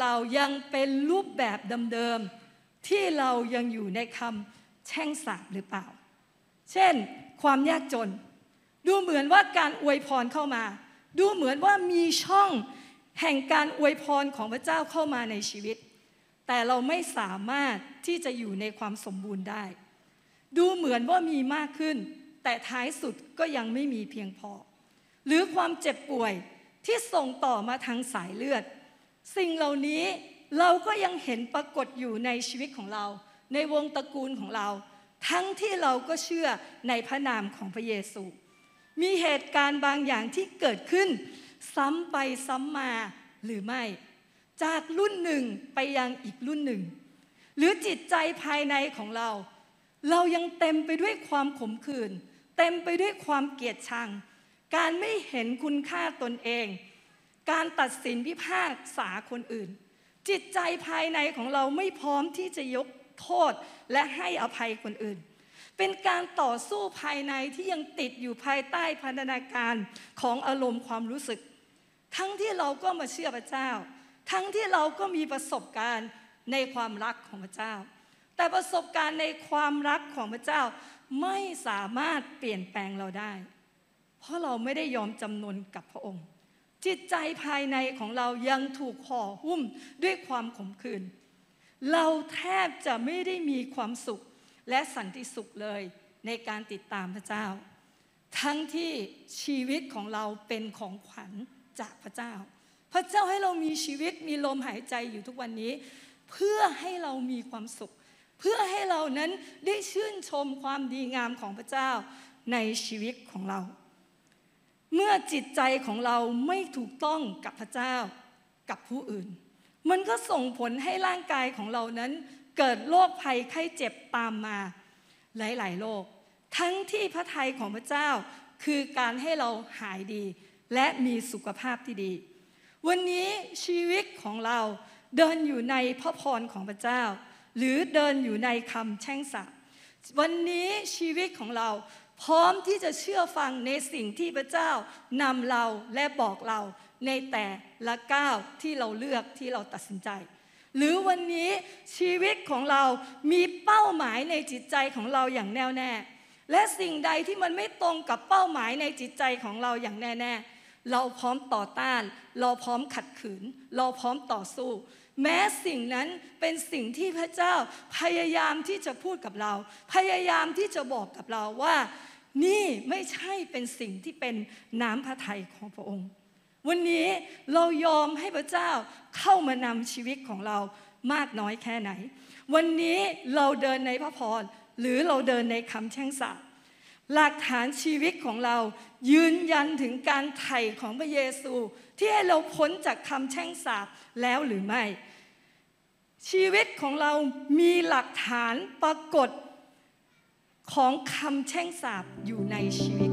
เดิมๆที่เรายังอยู่ในคำแช่งสาปหรือเปล่า เช่น ความยากจน ดูเหมือนว่าการอวยพรเข้ามา ดูเหมือนว่ามีช่องแห่งการอวยพรของพระเจ้าเข้ามาในชีวิต แต่เราไม่สามารถที่จะอยู่ในความสมบูรณ์ได้ ดูเหมือนว่ามีมากขึ้น แต่ท้ายสุดก็ยังไม่มีเพียงพอ หรือความเจ็บป่วยที่ส่งต่อมาทางสายเลือด สิ่งเหล่านี้เราก็ยังเห็นปรากฏอยู่ในชีวิตของเรา ในวงตระกูลของเรา ทั้งที่เราก็เชื่อในพระนามของพระเยซู มีเหตุการณ์บางอย่างที่เกิดขึ้น ซ้ำไปซ้ำมาหรือไม่ จากรุ่นหนึ่งไปยังอีกรุ่นหนึ่ง หรือจิตใจภายในของเรา เรายังเต็มไปด้วยความขมขื่นเต็มไปด้วยความเกลียดชัง การไม่เห็นคุณค่าตนเอง การตัดสินพิพากษาคนอื่น จิตใจภายในของเราไม่พร้อมที่จะยกโทษและให้อภัยคนอื่น เป็นการต่อสู้ภายในที่ยังติดอยู่ภายใต้พันธนาการของอารมณ์ความรู้สึก ทั้งที่เราก็มาเชื่อพระเจ้า ทั้งที่เราก็มีประสบการณ์ในความรักของพระเจ้า แต่ประสบการณ์ในความรักของพระเจ้าไม่สามารถเปลี่ยนแปลงเราได้ เพราะเราไม่ได้ยอมจำนนกับพระองค์ จิตใจภายในของเรายังถูกห่อหุ้มด้วยความขมขื่นเราแทบจะไม่ได้มีความสุขและสันติสุขเลยในการติดตามพระเจ้า ทั้งที่ชีวิตของเราเป็นของขวัญจากพระเจ้า พระเจ้าให้เรามีชีวิตมีลมหายใจอยู่ทุกวันนี้ เพื่อให้เรามีความสุข เพื่อให้เรานั้นได้ชื่นชมความดีงามของพระเจ้าในชีวิตของเรา เมื่อจิตใจของเราไม่ถูกต้องกับพระเจ้ากับผู้อื่น มันก็ส่งผลให้ร่างกายของเรานั้นเกิดโรคภัยไข้เจ็บตามมาหลาย ๆ โรคทั้งที่พระทัยของพระเจ้าคือการให้เราหายดี และมีสุขภาพที่ดี วันนี้ชีวิตของเราเดินอยู่ในพระพรของพระเจ้า หรือเดินอยู่ในคำแช่งสาปวันนี้ชีวิตของเรา พร้อมที่จะเชื่อฟังในสิ่งที่พระเจ้านำเราและบอกเราในแต่ละก้าวที่เราเลือกที่เราตัดสินใจ หรือวันนี้ชีวิตของเรามีเป้าหมายในจิตใจของเราอย่างแน่วแน่ และสิ่งใดที่มันไม่ตรงกับเป้าหมายในจิตใจของเราอย่างแน่แน่เราพร้อมต่อต้าน เราพร้อมขัดขืน เราพร้อมต่อสู้ แม้สิ่งนั้นเป็นสิ่งที่พระเจ้าพยายามที่จะพูดกับเรา พยายามที่จะบอกกับเราว่า นี่ไม่ใช่เป็นสิ่งที่เป็นน้ำพระทัยของพระองค์ วันนี้เรายอมให้พระเจ้าเข้ามานำชีวิตของเรามากน้อยแค่ไหน วันนี้เราเดินในพระพรหรือเราเดินในคำแช่งสาป หลักฐานชีวิตของเรายืนยันถึงการไถ่ของพระเยซู ที่ให้เราพ้นจากคำแช่งสาปแล้วหรือไม่ ชีวิตของเรามีหลักฐานปรากฏของคำแช่งสาปอยู่ในชีวิต